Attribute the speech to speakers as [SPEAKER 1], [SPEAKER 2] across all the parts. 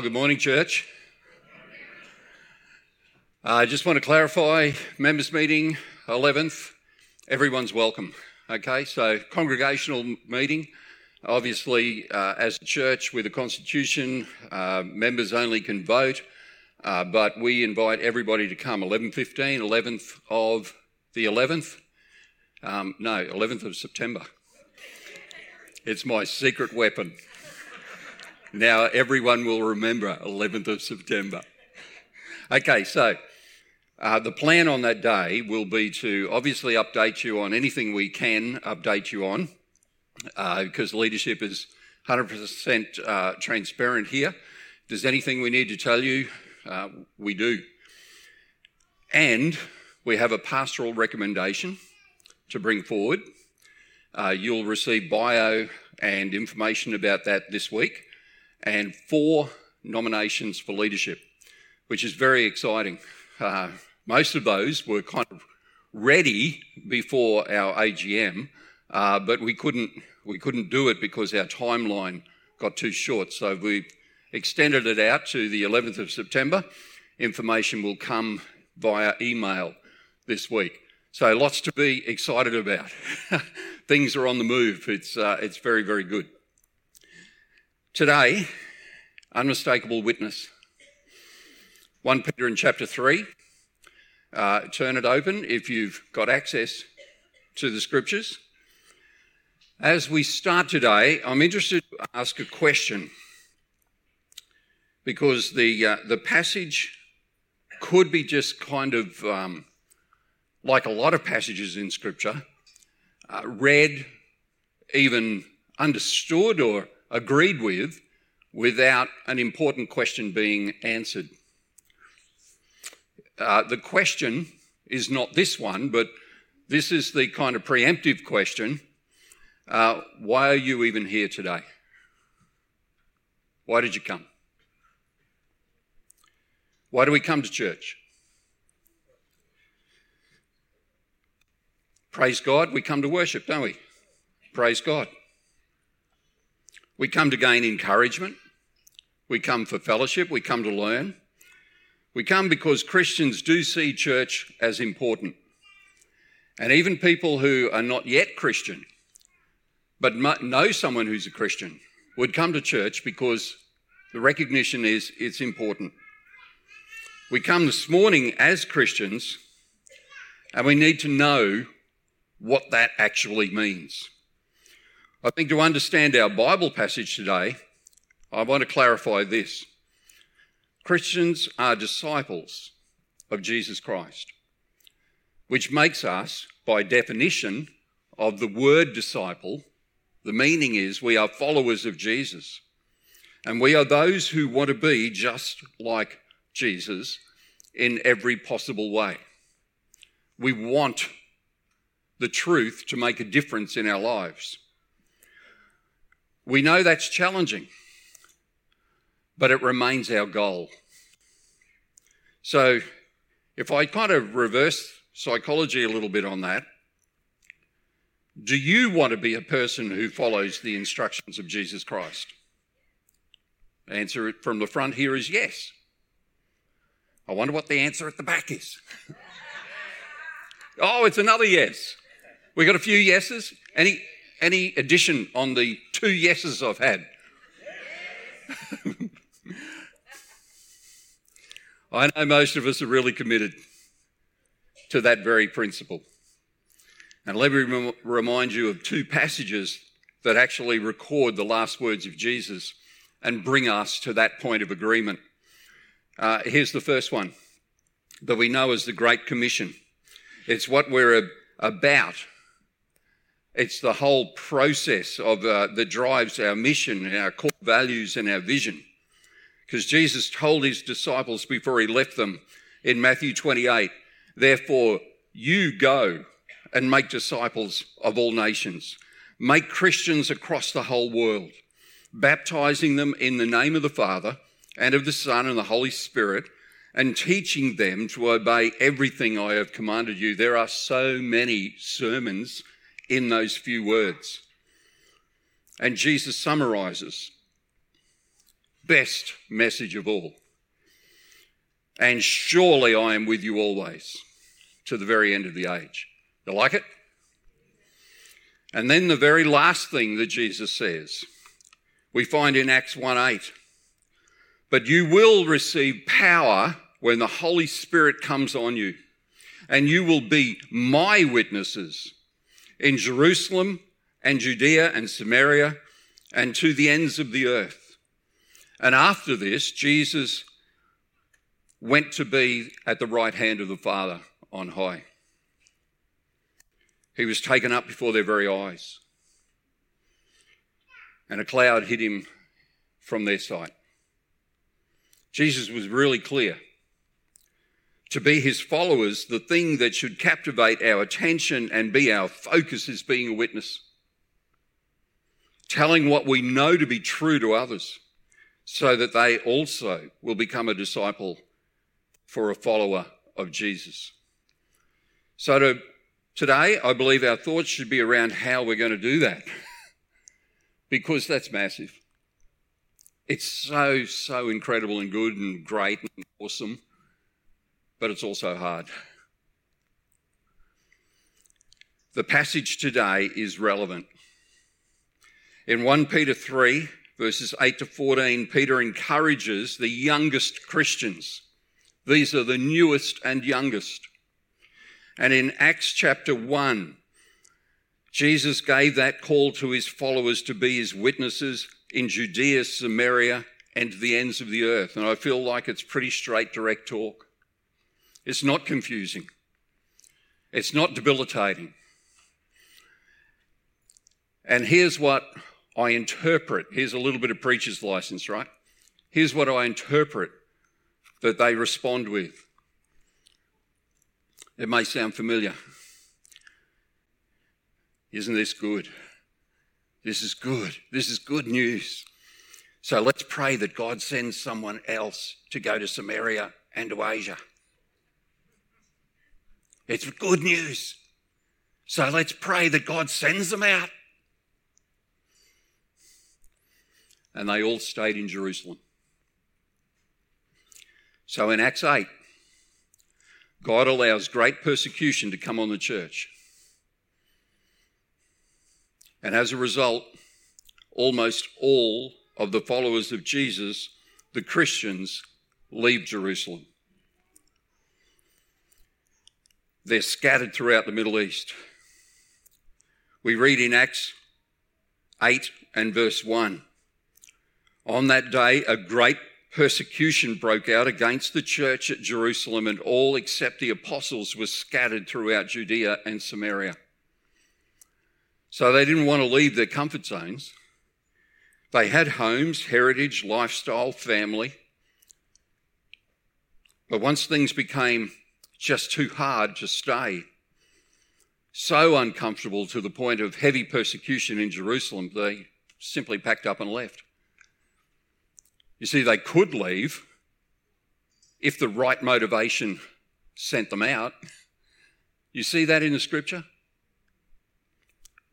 [SPEAKER 1] Well, good morning, church. I just want to clarify members' meeting 11th. Everyone's welcome. Okay, so congregational meeting. Obviously, uh, as a church with a constitution, uh, members only can vote, uh, but we invite everybody to come. 11:15, 11th of the 11th. Um, no, 11th of September. It's my secret weapon. Now everyone will remember 11th of September. Okay, so uh, the plan on that day will be to obviously update you on anything we can update you on, uh, because leadership is 100% uh, transparent here. Does anything we need to tell you, uh, we do. And we have a pastoral recommendation to bring forward. Uh, you'll receive bio and information about that this week and four nominations for leadership, which is very exciting. Uh, most of those were kind of ready before our AGM, uh, but we couldn't we couldn't do it because our timeline got too short. So we extended it out to the 11th of September. Information will come via email this week. So lots to be excited about. Things are on the move. It's uh, it's very very good. Today, unmistakable witness. 1 Peter in chapter 3. Uh, turn it open if you've got access to the scriptures. As we start today, I'm interested to ask a question because the, uh, the passage could be just kind of um, like a lot of passages in scripture, uh, read, even understood or agreed with without an important question being answered. Uh, the question is not this one, but this is the kind of preemptive question uh, Why are you even here today? Why did you come? Why do we come to church? Praise God, we come to worship, don't we? Praise God. We come to gain encouragement. We come for fellowship. We come to learn. We come because Christians do see church as important. And even people who are not yet Christian, but know someone who's a Christian, would come to church because the recognition is it's important. We come this morning as Christians and we need to know what that actually means. I think to understand our Bible passage today, I want to clarify this. Christians are disciples of Jesus Christ, which makes us, by definition, of the word disciple. The meaning is we are followers of Jesus. And we are those who want to be just like Jesus in every possible way. We want the truth to make a difference in our lives. We know that's challenging, but it remains our goal. So, if I kind of reverse psychology a little bit on that, do you want to be a person who follows the instructions of Jesus Christ? Answer from the front here is yes. I wonder what the answer at the back is. oh, it's another yes. We got a few yeses. Any any addition on the two yeses I've had? I know most of us are really committed to that very principle. And let me remind you of two passages that actually record the last words of Jesus and bring us to that point of agreement. Uh, here's the first one that we know as the Great Commission. It's what we're about it's the whole process of uh, that drives our mission, our core values, and our vision. Because Jesus told his disciples before he left them in Matthew 28, therefore you go and make disciples of all nations. Make Christians across the whole world, baptizing them in the name of the Father and of the Son and the Holy Spirit, and teaching them to obey everything I have commanded you. There are so many sermons in those few words. And Jesus summarizes best message of all. And surely I am with you always to the very end of the age. You like it? And then the very last thing that Jesus says, we find in Acts 1 8. But you will receive power when the Holy Spirit comes on you, and you will be my witnesses in Jerusalem and Judea and Samaria and to the ends of the earth. And after this, Jesus went to be at the right hand of the Father on high. He was taken up before their very eyes. And a cloud hid him from their sight. Jesus was really clear. To be his followers, the thing that should captivate our attention and be our focus is being a witness. Telling what we know to be true to others so that they also will become a disciple for a follower of Jesus. So to, today, I believe our thoughts should be around how we're going to do that because that's massive. It's so, so incredible and good and great and awesome, but it's also hard. The passage today is relevant. In 1 Peter 3, verses 8 to 14, Peter encourages the youngest Christians. These are the newest and youngest. And in Acts chapter 1, Jesus gave that call to his followers to be his witnesses in Judea, Samaria, and the ends of the earth. And I feel like it's pretty straight, direct talk. It's not confusing, it's not debilitating. And here's what I interpret. Here's a little bit of preacher's license, right? Here's what I interpret that they respond with. It may sound familiar. Isn't this good? This is good. This is good news. So let's pray that God sends someone else to go to Samaria and to Asia. It's good news. So let's pray that God sends them out. And they all stayed in Jerusalem. So in Acts 8, God allows great persecution to come on the church. And as a result, almost all of the followers of Jesus, the Christians, leave Jerusalem. They're scattered throughout the Middle East. We read in Acts 8 and verse 1 On that day, a great persecution broke out against the church at Jerusalem, and all except the apostles were scattered throughout Judea and Samaria. So they didn't want to leave their comfort zones. They had homes, heritage, lifestyle, family. But once things became just too hard to stay, so uncomfortable to the point of heavy persecution in Jerusalem, they simply packed up and left. You see, they could leave if the right motivation sent them out. You see that in the scripture?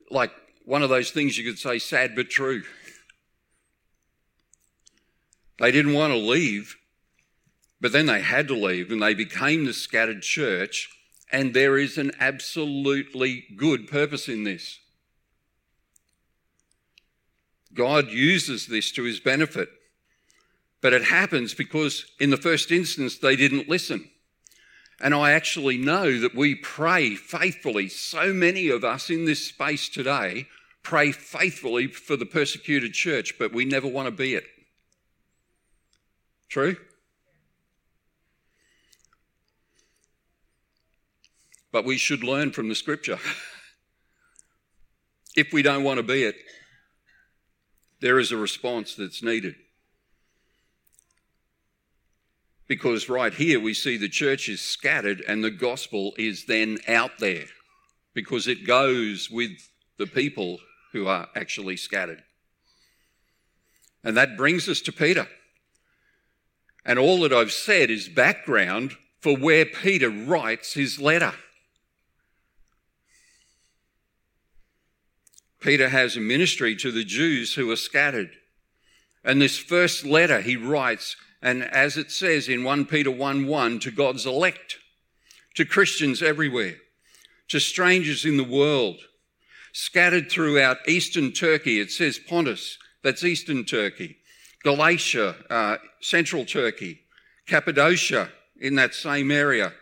[SPEAKER 1] like one of those things you could say sad but true. They didn't want to leave, but then they had to leave and they became the scattered church. And there is an absolutely good purpose in this. God uses this to his benefit. But it happens because, in the first instance, they didn't listen. And I actually know that we pray faithfully. So many of us in this space today pray faithfully for the persecuted church, but we never want to be it. True? But we should learn from the scripture. if we don't want to be it, there is a response that's needed. Because right here we see the church is scattered and the gospel is then out there because it goes with the people who are actually scattered. And that brings us to Peter. And all that I've said is background for where Peter writes his letter. Peter has a ministry to the Jews who are scattered. And this first letter he writes, and as it says in 1 Peter 1 1, to God's elect, to Christians everywhere, to strangers in the world, scattered throughout eastern Turkey. It says Pontus, that's eastern Turkey, Galatia, uh, central Turkey, Cappadocia in that same area,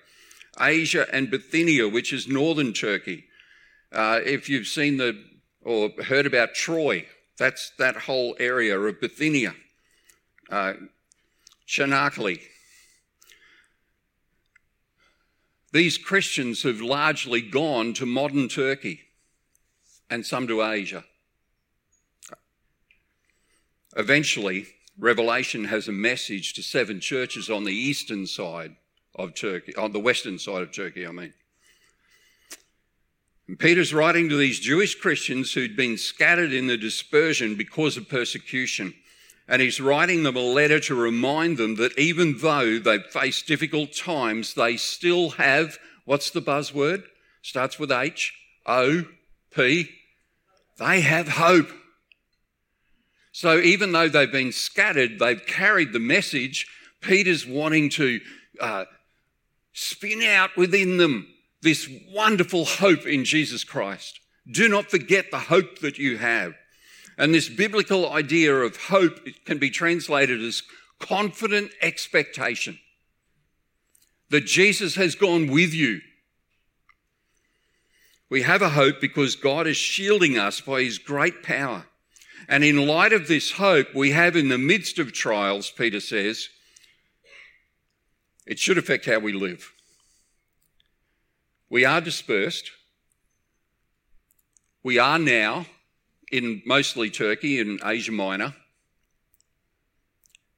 [SPEAKER 1] Asia and Bithynia, which is northern Turkey. Uh, if you've seen the or heard about Troy, that's that whole area of Bithynia, uh. These Christians have largely gone to modern Turkey and some to Asia. Eventually, Revelation has a message to seven churches on the eastern side of Turkey, on the western side of Turkey, I mean. And Peter's writing to these Jewish Christians who'd been scattered in the dispersion because of persecution. And he's writing them a letter to remind them that even though they've faced difficult times, they still have what's the buzzword? Starts with H, O, P. They have hope. So even though they've been scattered, they've carried the message. Peter's wanting to uh, spin out within them this wonderful hope in Jesus Christ. Do not forget the hope that you have. And this biblical idea of hope can be translated as confident expectation that Jesus has gone with you. We have a hope because God is shielding us by his great power. And in light of this hope we have in the midst of trials, Peter says, it should affect how we live. We are dispersed. We are now in mostly Turkey and Asia Minor.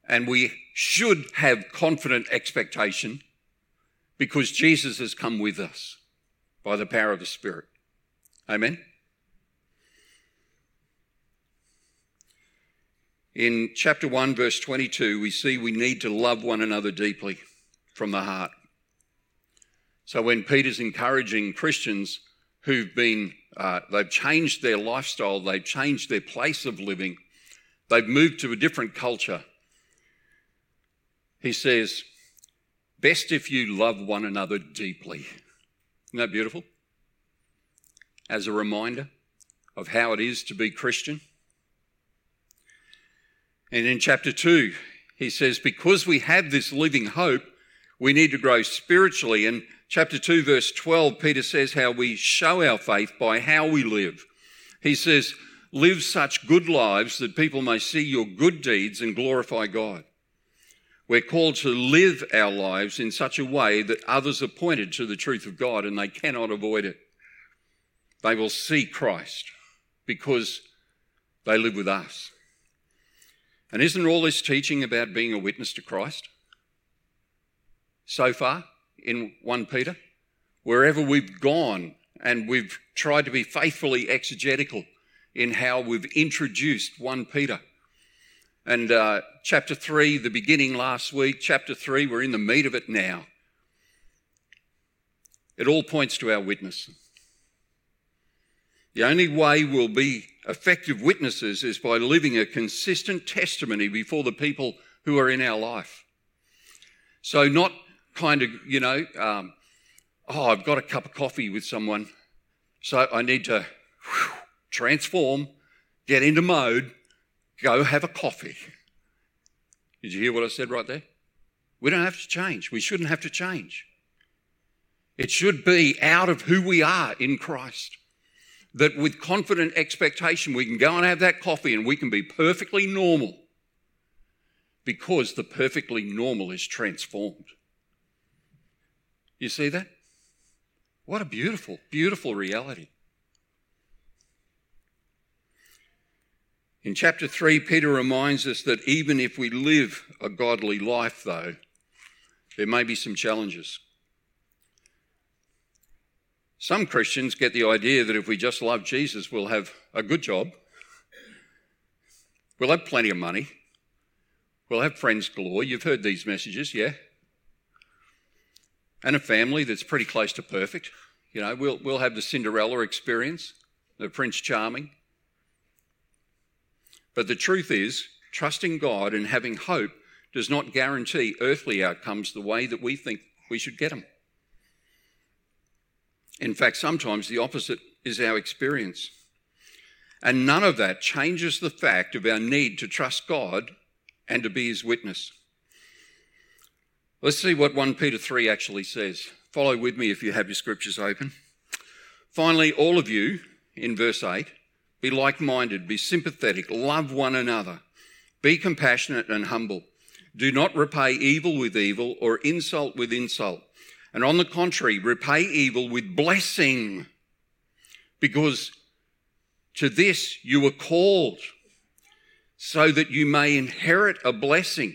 [SPEAKER 1] And we should have confident expectation because Jesus has come with us by the power of the Spirit. Amen. In chapter 1, verse 22, we see we need to love one another deeply from the heart. So when Peter's encouraging Christians who've been, uh, they've changed their lifestyle, they've changed their place of living, they've moved to a different culture, he says, best if you love one another deeply. Isn't that beautiful? As a reminder of how it is to be Christian. And in chapter 2, he says, Because we have this living hope, we need to grow spiritually. And chapter 2, verse 12, Peter says how we show our faith by how we live. He says, Live such good lives that people may see your good deeds and glorify God. We're called to live our lives in such a way that others are pointed to the truth of God and they cannot avoid it. They will see Christ because they live with us. And isn't all this teaching about being a witness to Christ? So far in 1 Peter, wherever we've gone and we've tried to be faithfully exegetical in how we've introduced 1 Peter. And uh, chapter 3, the beginning last week, chapter 3, we're in the meat of it now. It all points to our witness. The only way we'll be effective witnesses is by living a consistent testimony before the people who are in our life. So, not kind of, you know, um, oh, I've got a cup of coffee with someone, so I need to whew, transform, get into mode, go have a coffee. Did you hear what I said right there? We don't have to change. We shouldn't have to change. It should be out of who we are in Christ that with confident expectation we can go and have that coffee and we can be perfectly normal because the perfectly normal is transformed. You see that? What a beautiful, beautiful reality. In chapter 3, Peter reminds us that even if we live a godly life, though, there may be some challenges. Some Christians get the idea that if we just love Jesus, we'll have a good job, we'll have plenty of money, we'll have friends galore. You've heard these messages, yeah? And a family that's pretty close to perfect. You know, we'll, we'll have the Cinderella experience, the Prince Charming. But the truth is, trusting God and having hope does not guarantee earthly outcomes the way that we think we should get them. In fact, sometimes the opposite is our experience. And none of that changes the fact of our need to trust God and to be his witness. Let's see what 1 Peter 3 actually says. Follow with me if you have your scriptures open. Finally, all of you, in verse 8, be like minded, be sympathetic, love one another, be compassionate and humble. Do not repay evil with evil or insult with insult. And on the contrary, repay evil with blessing, because to this you were called, so that you may inherit a blessing.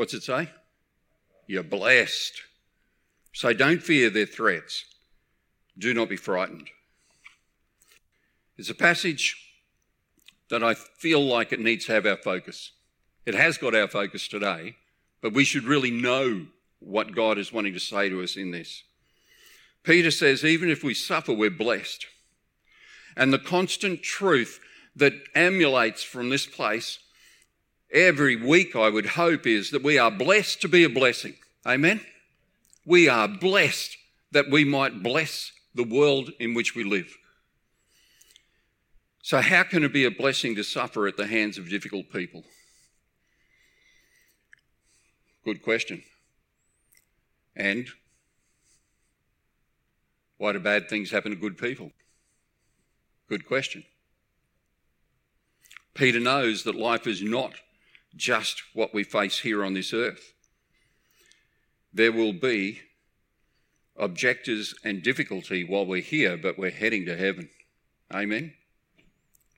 [SPEAKER 1] What's it say? You're blessed. So don't fear their threats. Do not be frightened. It's a passage that I feel like it needs to have our focus. It has got our focus today, but we should really know what God is wanting to say to us in this. Peter says, even if we suffer, we're blessed. And the constant truth that emulates from this place every week, I would hope, is that we are blessed to be a blessing. Amen? We are blessed that we might bless the world in which we live. So, how can it be a blessing to suffer at the hands of difficult people? Good question. And why do bad things happen to good people? Good question. Peter knows that life is not just what we face here on this earth. There will be objectors and difficulty while we're here, but we're heading to heaven. Amen.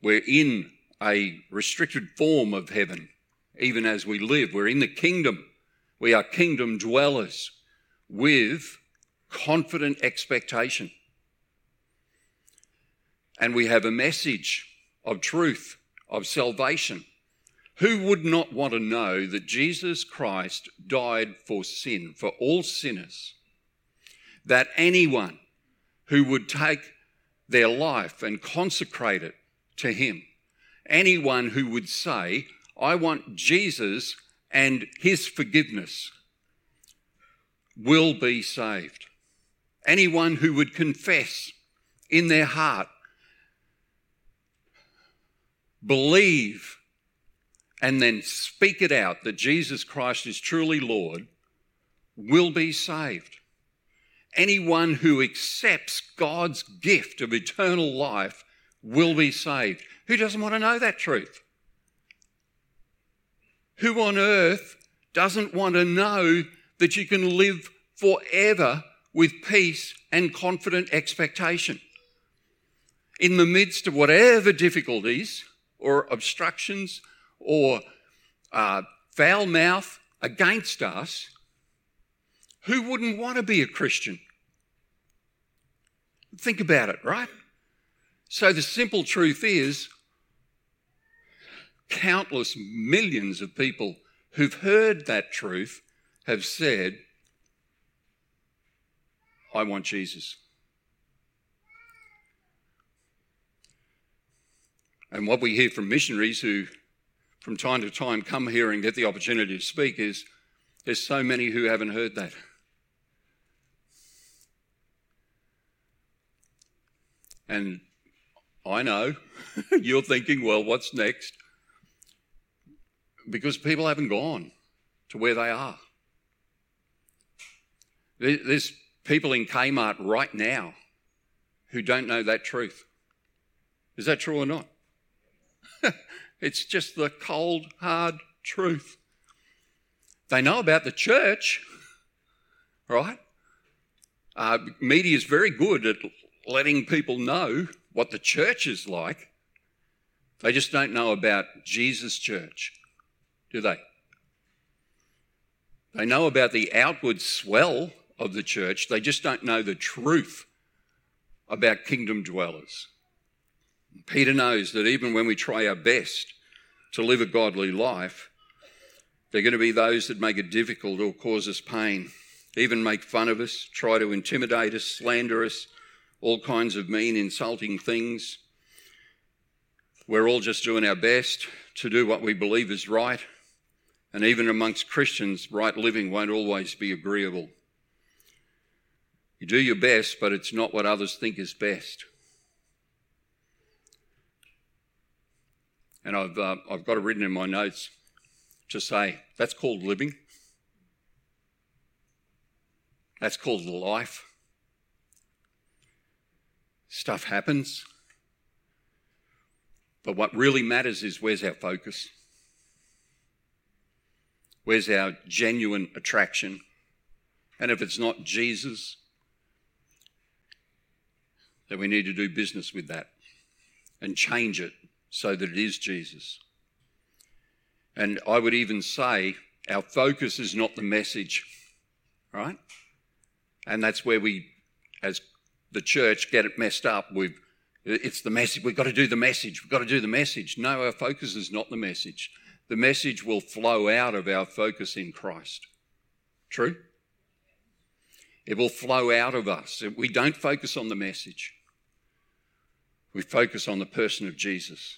[SPEAKER 1] We're in a restricted form of heaven, even as we live. We're in the kingdom. We are kingdom dwellers with confident expectation. And we have a message of truth, of salvation who would not want to know that Jesus Christ died for sin, for all sinners? That anyone who would take their life and consecrate it to Him, anyone who would say, I want Jesus and His forgiveness, will be saved. Anyone who would confess in their heart, believe and then speak it out that Jesus Christ is truly Lord will be saved. Anyone who accepts God's gift of eternal life will be saved. Who doesn't want to know that truth? Who on earth doesn't want to know that you can live forever with peace and confident expectation? In the midst of whatever difficulties or obstructions or uh, foul mouth against us, who wouldn't want to be a Christian? Think about it, right? So the simple truth is, countless millions of people who've heard that truth have said, I want Jesus. And what we hear from missionaries who from time to time come here and get the opportunity to speak is there's so many who haven't heard that. And I know you're thinking, well, what's next? Because people haven't gone to where they are. There's people in Kmart right now who don't know that truth. Is that true or not? It's just the cold, hard truth. They know about the church, right? Uh, media is very good at letting people know what the church is like. They just don't know about Jesus' church, do they? They know about the outward swell of the church, they just don't know the truth about kingdom dwellers. Peter knows that even when we try our best to live a godly life, there are going to be those that make it difficult or cause us pain, even make fun of us, try to intimidate us, slander us, all kinds of mean, insulting things. We're all just doing our best to do what we believe is right. And even amongst Christians, right living won't always be agreeable. You do your best, but it's not what others think is best. And I've, uh, I've got it written in my notes to say that's called living. That's called life. Stuff happens. But what really matters is where's our focus? Where's our genuine attraction? And if it's not Jesus, then we need to do business with that and change it so that it is Jesus. And I would even say our focus is not the message, right? And that's where we, as the church, get it messed up. We've, it's the message. We've got to do the message. We've got to do the message. No, our focus is not the message. The message will flow out of our focus in Christ. True? It will flow out of us. We don't focus on the message. We focus on the person of Jesus.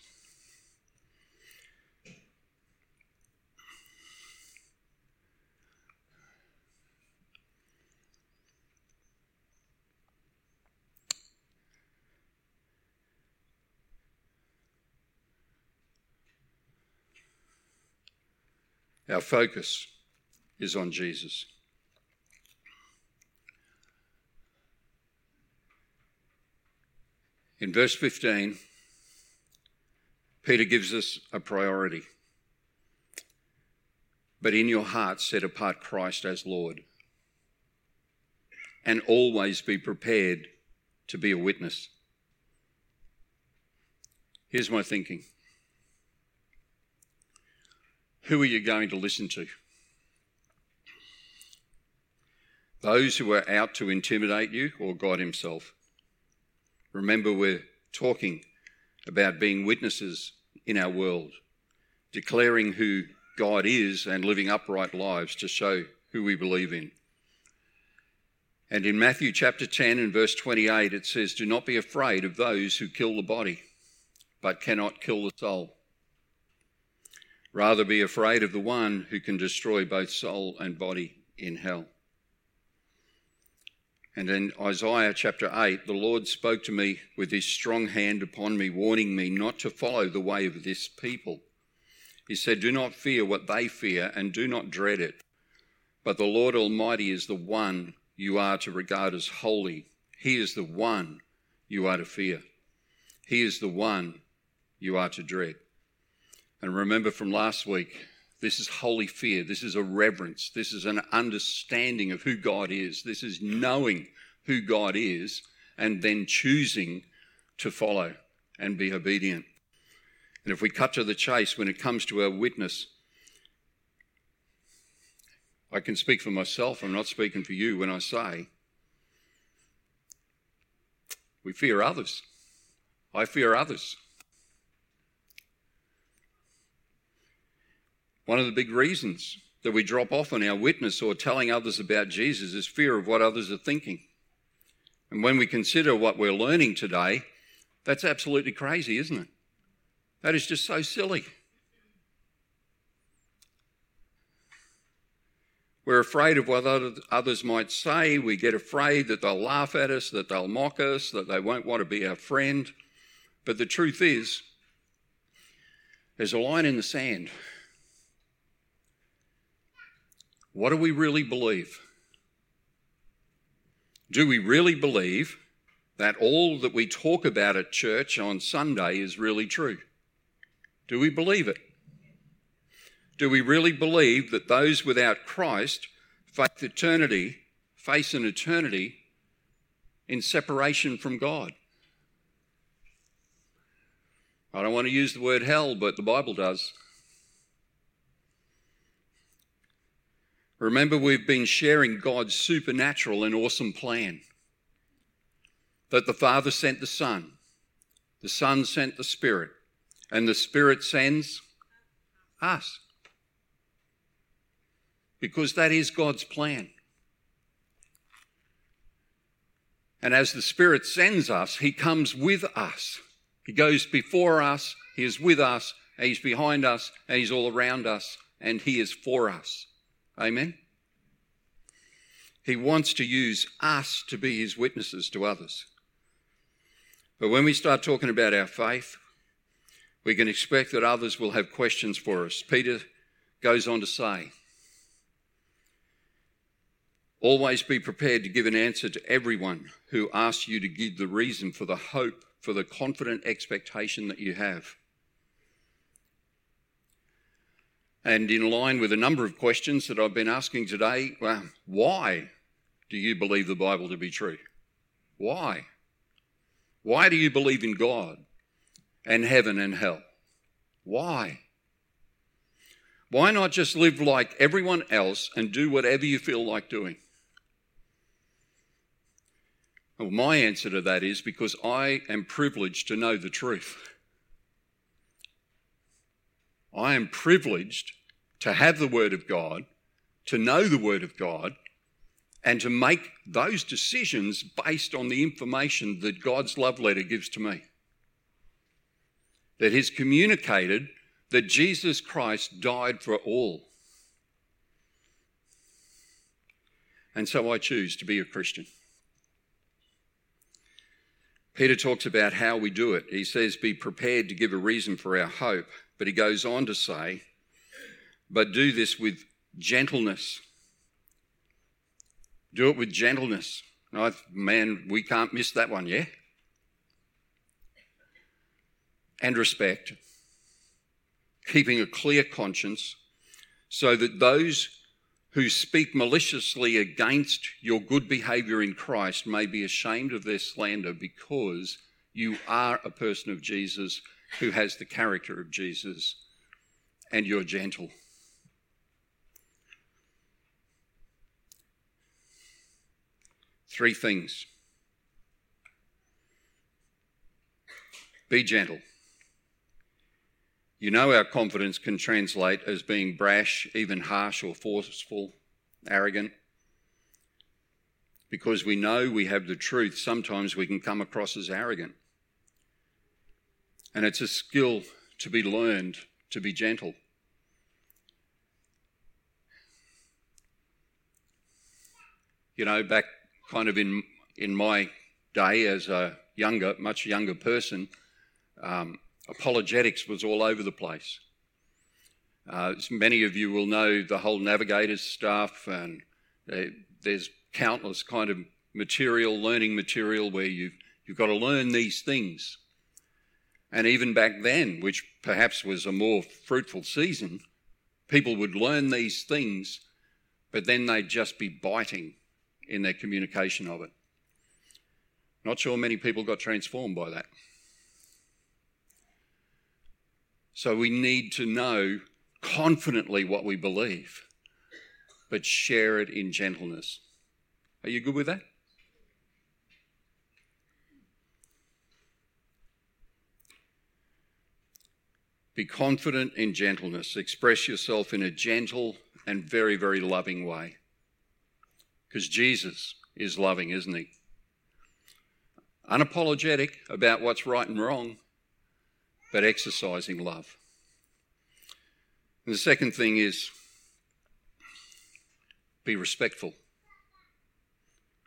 [SPEAKER 1] Our focus is on Jesus. In verse 15, Peter gives us a priority. But in your heart, set apart Christ as Lord. And always be prepared to be a witness. Here's my thinking who are you going to listen to? Those who are out to intimidate you or God Himself? Remember, we're talking about being witnesses in our world, declaring who God is and living upright lives to show who we believe in. And in Matthew chapter 10 and verse 28, it says, Do not be afraid of those who kill the body, but cannot kill the soul. Rather, be afraid of the one who can destroy both soul and body in hell. And in Isaiah chapter 8, the Lord spoke to me with his strong hand upon me, warning me not to follow the way of this people. He said, Do not fear what they fear, and do not dread it. But the Lord Almighty is the one you are to regard as holy. He is the one you are to fear. He is the one you are to dread. And remember from last week, this is holy fear. This is a reverence. This is an understanding of who God is. This is knowing who God is and then choosing to follow and be obedient. And if we cut to the chase when it comes to our witness, I can speak for myself. I'm not speaking for you when I say we fear others. I fear others. One of the big reasons that we drop off on our witness or telling others about Jesus is fear of what others are thinking. And when we consider what we're learning today, that's absolutely crazy, isn't it? That is just so silly. We're afraid of what others might say. We get afraid that they'll laugh at us, that they'll mock us, that they won't want to be our friend. But the truth is, there's a line in the sand. What do we really believe? Do we really believe that all that we talk about at church on Sunday is really true? Do we believe it? Do we really believe that those without Christ face eternity, face an eternity in separation from God? I don't want to use the word hell, but the Bible does. Remember, we've been sharing God's supernatural and awesome plan that the Father sent the Son, the Son sent the Spirit, and the Spirit sends us. Because that is God's plan. And as the Spirit sends us, He comes with us. He goes before us, He is with us, He's behind us, and He's all around us, and He is for us. Amen? He wants to use us to be His witnesses to others. But when we start talking about our faith, we can expect that others will have questions for us. Peter goes on to say, Always be prepared to give an answer to everyone who asks you to give the reason for the hope, for the confident expectation that you have. And in line with a number of questions that I've been asking today, well, why do you believe the Bible to be true? Why? Why do you believe in God and heaven and hell? Why? Why not just live like everyone else and do whatever you feel like doing? Well, my answer to that is because I am privileged to know the truth. I am privileged to have the Word of God, to know the Word of God, and to make those decisions based on the information that God's love letter gives to me. That He's communicated that Jesus Christ died for all. And so I choose to be a Christian. Peter talks about how we do it. He says, Be prepared to give a reason for our hope. But he goes on to say, But do this with gentleness do it with gentleness. Man, we can't miss that one, yeah? And respect. Keeping a clear conscience so that those who speak maliciously against your good behavior in Christ may be ashamed of their slander because you are a person of Jesus who has the character of Jesus and you're gentle. Three things be gentle. You know, our confidence can translate as being brash, even harsh or forceful, arrogant. Because we know we have the truth, sometimes we can come across as arrogant. And it's a skill to be learned to be gentle. You know, back kind of in in my day as a younger, much younger person, um, apologetics was all over the place. Uh, many of you will know the whole navigators stuff, and there's countless kind of material, learning material where you've you've got to learn these things. And even back then, which perhaps was a more fruitful season, people would learn these things, but then they'd just be biting in their communication of it. Not sure many people got transformed by that. So we need to know confidently what we believe, but share it in gentleness. Are you good with that? Be confident in gentleness. Express yourself in a gentle and very, very loving way. Because Jesus is loving, isn't he? Unapologetic about what's right and wrong, but exercising love. And the second thing is be respectful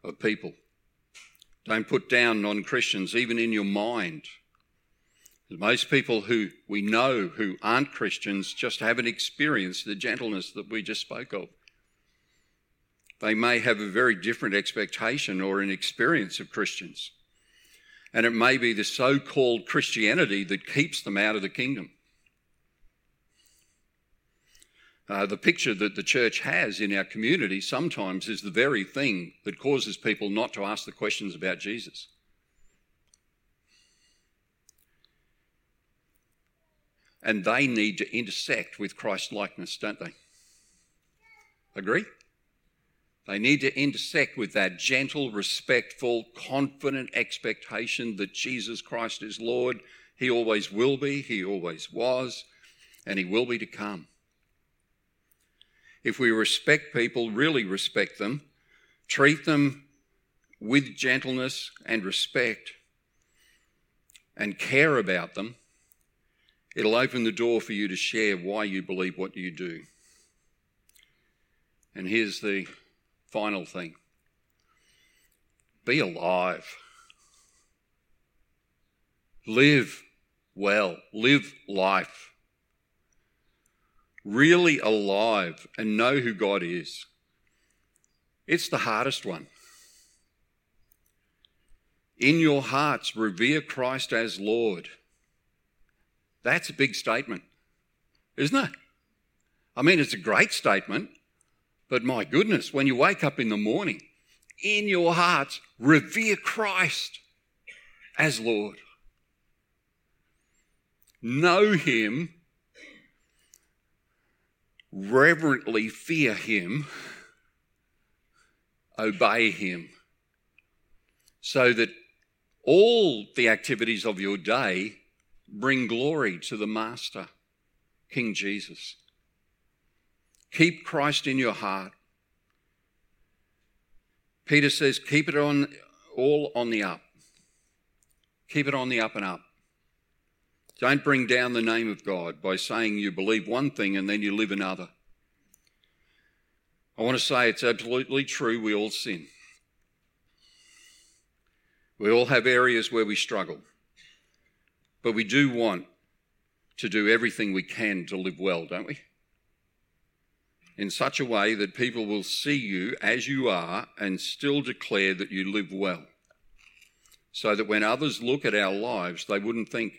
[SPEAKER 1] of people. Don't put down non Christians, even in your mind. Most people who we know who aren't Christians just haven't experienced the gentleness that we just spoke of. They may have a very different expectation or an experience of Christians. And it may be the so called Christianity that keeps them out of the kingdom. Uh, the picture that the church has in our community sometimes is the very thing that causes people not to ask the questions about Jesus. And they need to intersect with Christ likeness, don't they? Agree? They need to intersect with that gentle, respectful, confident expectation that Jesus Christ is Lord. He always will be, He always was, and He will be to come. If we respect people, really respect them, treat them with gentleness and respect, and care about them, it'll open the door for you to share why you believe what you do. And here's the final thing be alive. Live well. Live life. Really alive and know who God is. It's the hardest one. In your hearts, revere Christ as Lord. That's a big statement, isn't it? I mean, it's a great statement, but my goodness, when you wake up in the morning, in your hearts, revere Christ as Lord. Know Him, reverently fear Him, obey Him, so that all the activities of your day bring glory to the Master, King Jesus. Keep Christ in your heart. Peter says, keep it on all on the up. Keep it on the up and up. Don't bring down the name of God by saying you believe one thing and then you live another. I want to say it's absolutely true. We all sin. We all have areas where we struggle. But we do want to do everything we can to live well, don't we? in such a way that people will see you as you are and still declare that you live well. So that when others look at our lives, they wouldn't think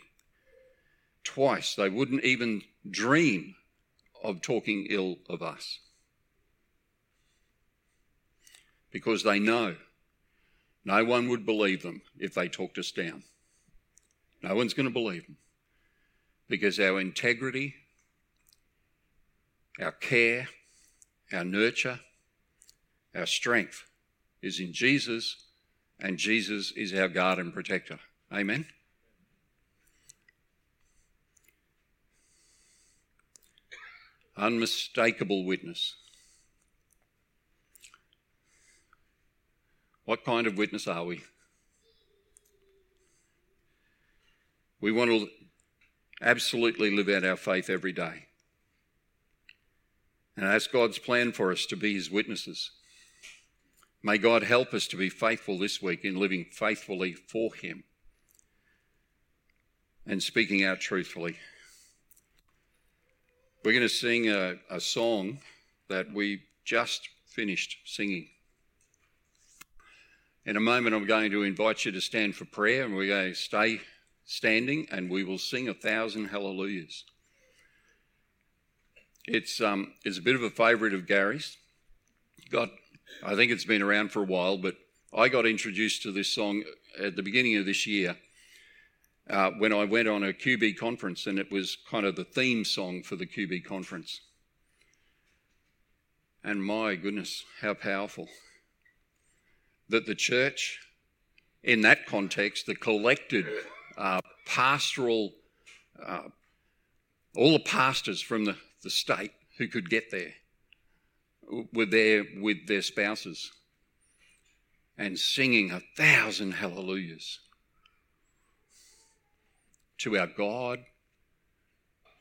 [SPEAKER 1] twice, they wouldn't even dream of talking ill of us. Because they know no one would believe them if they talked us down. No one's going to believe them. Because our integrity, our care, our nurture, our strength is in Jesus, and Jesus is our guard and protector. Amen. Unmistakable witness. What kind of witness are we? We want to absolutely live out our faith every day and that's God's plan for us to be His witnesses. May God help us to be faithful this week in living faithfully for Him and speaking out truthfully. We're going to sing a, a song that we just finished singing. In a moment, I'm going to invite you to stand for prayer, and we're going to stay standing and we will sing a thousand hallelujahs. It's um, it's a bit of a favourite of Gary's. Got, I think it's been around for a while, but I got introduced to this song at the beginning of this year uh, when I went on a QB conference, and it was kind of the theme song for the QB conference. And my goodness, how powerful that the church, in that context, the collected uh, pastoral, uh, all the pastors from the the state who could get there were there with their spouses and singing a thousand hallelujahs to our God,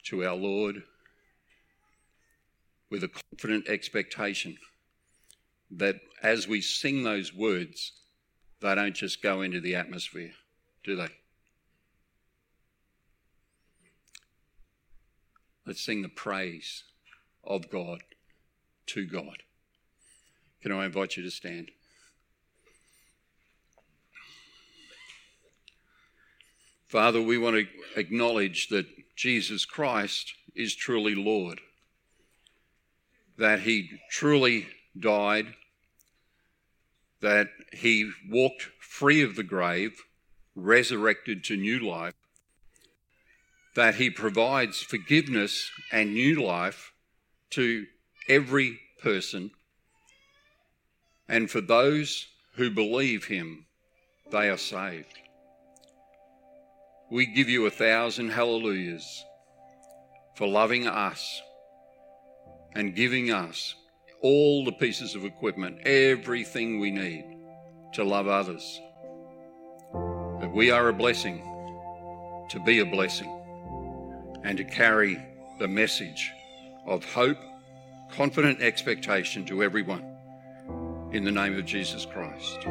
[SPEAKER 1] to our Lord, with a confident expectation that as we sing those words, they don't just go into the atmosphere, do they? Let's sing the praise of God to God. Can I invite you to stand? Father, we want to acknowledge that Jesus Christ is truly Lord, that He truly died, that He walked free of the grave, resurrected to new life, that He provides forgiveness and new life to every person. And for those who believe Him, they are saved. We give you a thousand hallelujahs for loving us and giving us all the pieces of equipment, everything we need to love others. That we are a blessing to be a blessing and to carry the message of hope, confident expectation to everyone in the name of Jesus Christ.